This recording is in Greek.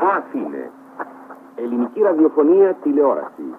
Αθήνε. Ελληνική ραδιοφωνία τηλεόραση.